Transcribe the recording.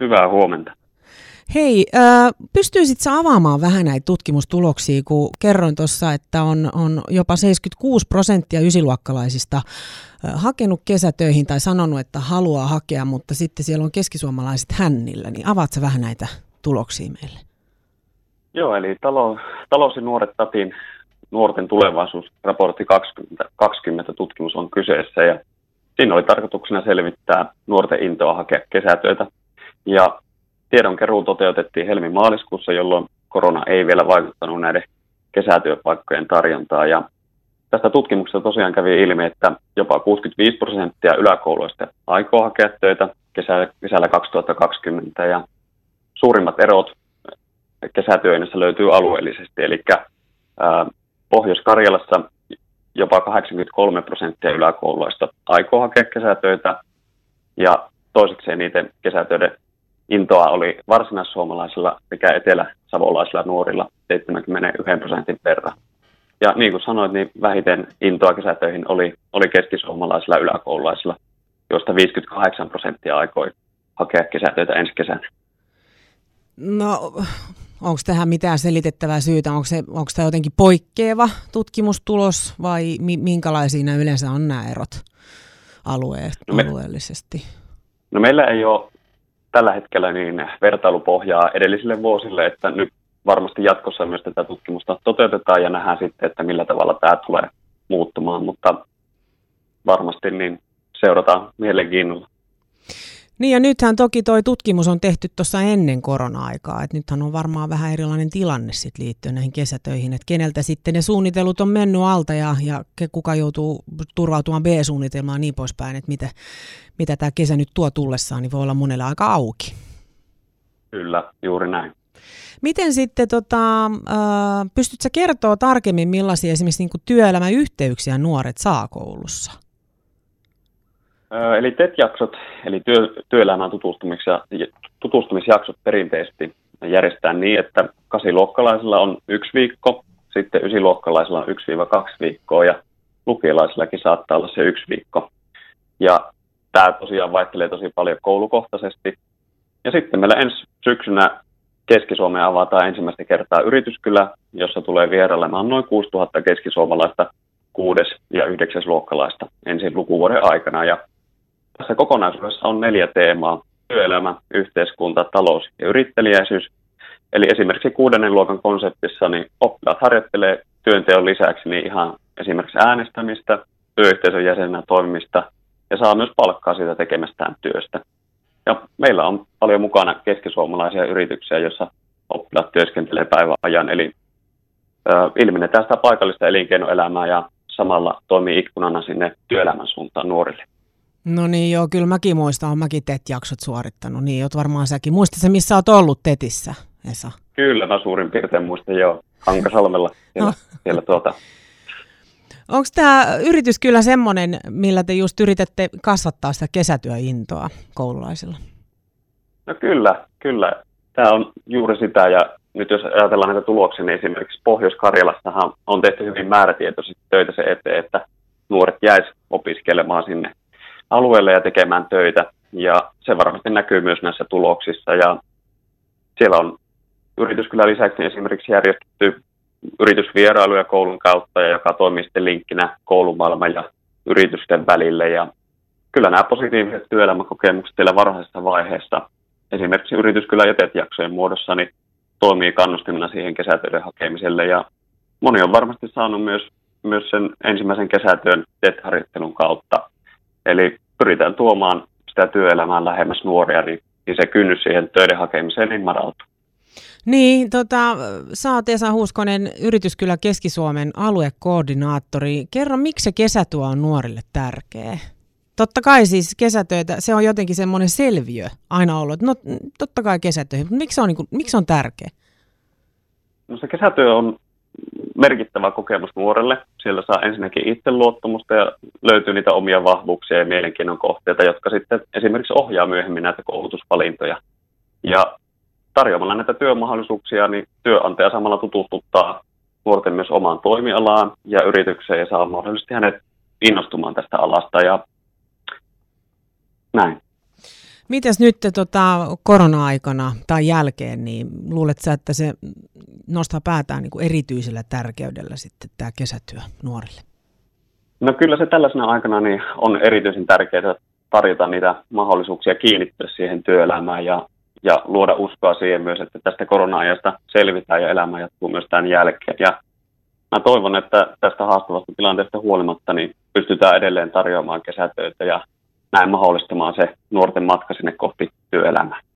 Hyvää huomenta. Hei, pystyisit sä avaamaan vähän näitä tutkimustuloksia, kun kerroin tuossa, että on, on jopa 76 prosenttia ysiluokkalaisista hakenut kesätöihin tai sanonut, että haluaa hakea, mutta sitten siellä on keskisuomalaiset hännillä, niin avaat sä vähän näitä tuloksia meille? Joo, eli talo, talous ja nuoret tatin nuorten tulevaisuusraportti 2020 tutkimus on kyseessä ja siinä oli tarkoituksena selvittää nuorten intoa hakea kesätyötä. Ja tiedonkeruu toteutettiin helmi-maaliskuussa, jolloin korona ei vielä vaikuttanut näiden kesätyöpaikkojen tarjontaan. Ja tästä tutkimuksesta tosiaan kävi ilmi, että jopa 65 prosenttia yläkouluista aikoo hakea töitä kesällä 2020 ja suurimmat erot kesätyöinnössä löytyy alueellisesti, eli Pohjois-Karjalassa jopa 83 prosenttia yläkouluista aikoo hakea kesätöitä. Ja toiseksi eniten kesätöiden intoa oli varsinais-suomalaisilla sekä etelä-savolaisilla nuorilla 71 prosentin verran. Ja niin kuin sanoit, niin vähiten intoa kesätöihin oli, oli keskisuomalaisilla yläkoululaisilla, joista 58 prosenttia aikoi hakea kesätöitä ensi kesänä. No, onko tähän mitään selitettävää syytä? Onko, se, onko tämä jotenkin poikkeava tutkimustulos vai mi, minkälaisia nämä yleensä on nämä erot alueet, no me, alueellisesti? No meillä ei ole tällä hetkellä niin vertailupohjaa edellisille vuosille, että nyt varmasti jatkossa myös tätä tutkimusta toteutetaan ja nähdään sitten, että millä tavalla tämä tulee muuttumaan, mutta varmasti niin seurataan mielenkiinnolla. Niin ja nythän toki toi tutkimus on tehty tuossa ennen korona-aikaa, että nythän on varmaan vähän erilainen tilanne sit liittyen näihin kesätöihin, että keneltä sitten ne suunnitelut on mennyt alta ja, ja kuka joutuu turvautumaan B-suunnitelmaan niin poispäin, että mitä, mitä tämä kesä nyt tuo tullessaan, niin voi olla monella aika auki. Kyllä, juuri näin. Miten sitten, tota, äh, pystytkö kertoa tarkemmin, millaisia esimerkiksi niin työelämäyhteyksiä nuoret saa koulussa? Eli TET-jaksot, eli työ, työelämään tutustumis- tutustumisjaksot perinteisesti järjestetään niin, että kasiluokkalaisilla on yksi viikko, sitten ysiluokkalaisilla on 1-2 viikkoa ja lukiolaisillakin saattaa olla se yksi viikko. Ja tämä tosiaan vaihtelee tosi paljon koulukohtaisesti. Ja sitten meillä ensi syksynä Keski-Suomeen avataan ensimmäistä kertaa yrityskylä, jossa tulee vierailemaan noin 6000 keskisuomalaista kuudes- ja yhdeksäs luokkalaista ensi lukuvuoden aikana. Ja tässä kokonaisuudessa on neljä teemaa. Työelämä, yhteiskunta, talous ja yrittelijäisyys. Eli esimerkiksi kuudennen luokan konseptissa niin oppilaat harjoittelee työnteon lisäksi niin ihan esimerkiksi äänestämistä, työyhteisön jäsenenä toimimista ja saa myös palkkaa siitä tekemästään työstä. Ja meillä on paljon mukana keskisuomalaisia yrityksiä, joissa oppilaat työskentelee päivän ajan, eli ö, ilmennetään sitä paikallista elinkeinoelämää ja samalla toimii ikkunana sinne työelämän suuntaan nuorille. No niin joo, kyllä mäkin muistan, mäkin TET-jaksot suorittanut, niin oot varmaan säkin. Muistatko missä olet ollut TETissä, Esa? Kyllä, mä suurin piirtein muistan, joo, Hankasalmella siellä, no. siellä tuota. Onko tämä yritys kyllä semmoinen, millä te just yritätte kasvattaa sitä kesätyöintoa koululaisilla? No kyllä, kyllä. Tämä on juuri sitä ja nyt jos ajatellaan näitä tuloksia, niin esimerkiksi Pohjois-Karjalassahan on tehty hyvin määrätietoisesti töitä se eteen, että nuoret jäis opiskelemaan sinne alueelle ja tekemään töitä. Ja se varmasti näkyy myös näissä tuloksissa. Ja siellä on yrityskylän lisäksi esimerkiksi järjestetty yritysvierailuja koulun kautta, ja joka toimii sitten linkkinä koulumaailman ja yritysten välille. Ja kyllä nämä positiiviset työelämäkokemukset siellä varhaisessa vaiheessa, esimerkiksi yrityskylän jätetjaksojen muodossa, niin toimii kannustimena siihen kesätöiden hakemiselle. Ja moni on varmasti saanut myös, myös sen ensimmäisen kesätyön TET-harjoittelun kautta Eli pyritään tuomaan sitä työelämää lähemmäs nuoria, niin, niin se kynnys siihen töiden hakemiseen niin madaltuu. Niin, tota, sä oot Esa Huuskonen, Yrityskylä Keski-Suomen aluekoordinaattori. Kerro, miksi se kesätyö on nuorille tärkeä? Totta kai siis kesätöitä, se on jotenkin semmoinen selviö aina ollut. No totta kai kesätöihin, mutta miksi se on, niin kuin, miksi se on tärkeä? No se kesätyö on merkittävä kokemus nuorelle. Siellä saa ensinnäkin itseluottamusta ja löytyy niitä omia vahvuuksia ja mielenkiinnon kohteita, jotka sitten esimerkiksi ohjaa myöhemmin näitä koulutusvalintoja. Ja tarjoamalla näitä työmahdollisuuksia, niin työnantaja samalla tutustuttaa nuorten myös omaan toimialaan ja yritykseen ja saa mahdollisesti hänet innostumaan tästä alasta ja näin. Mitäs nyt tota, korona-aikana tai jälkeen, niin luulet sä, että se nostaa päätään niin kuin erityisellä tärkeydellä sitten tämä kesätyö nuorille? No kyllä se tällaisena aikana niin on erityisen tärkeää tarjota niitä mahdollisuuksia kiinnittyä siihen työelämään ja, ja luoda uskoa siihen myös, että tästä korona-ajasta selvitään ja elämä jatkuu myös tämän jälkeen. Ja mä toivon, että tästä haastavasta tilanteesta huolimatta niin pystytään edelleen tarjoamaan kesätöitä ja näin mahdollistamaan se nuorten matka sinne kohti työelämää.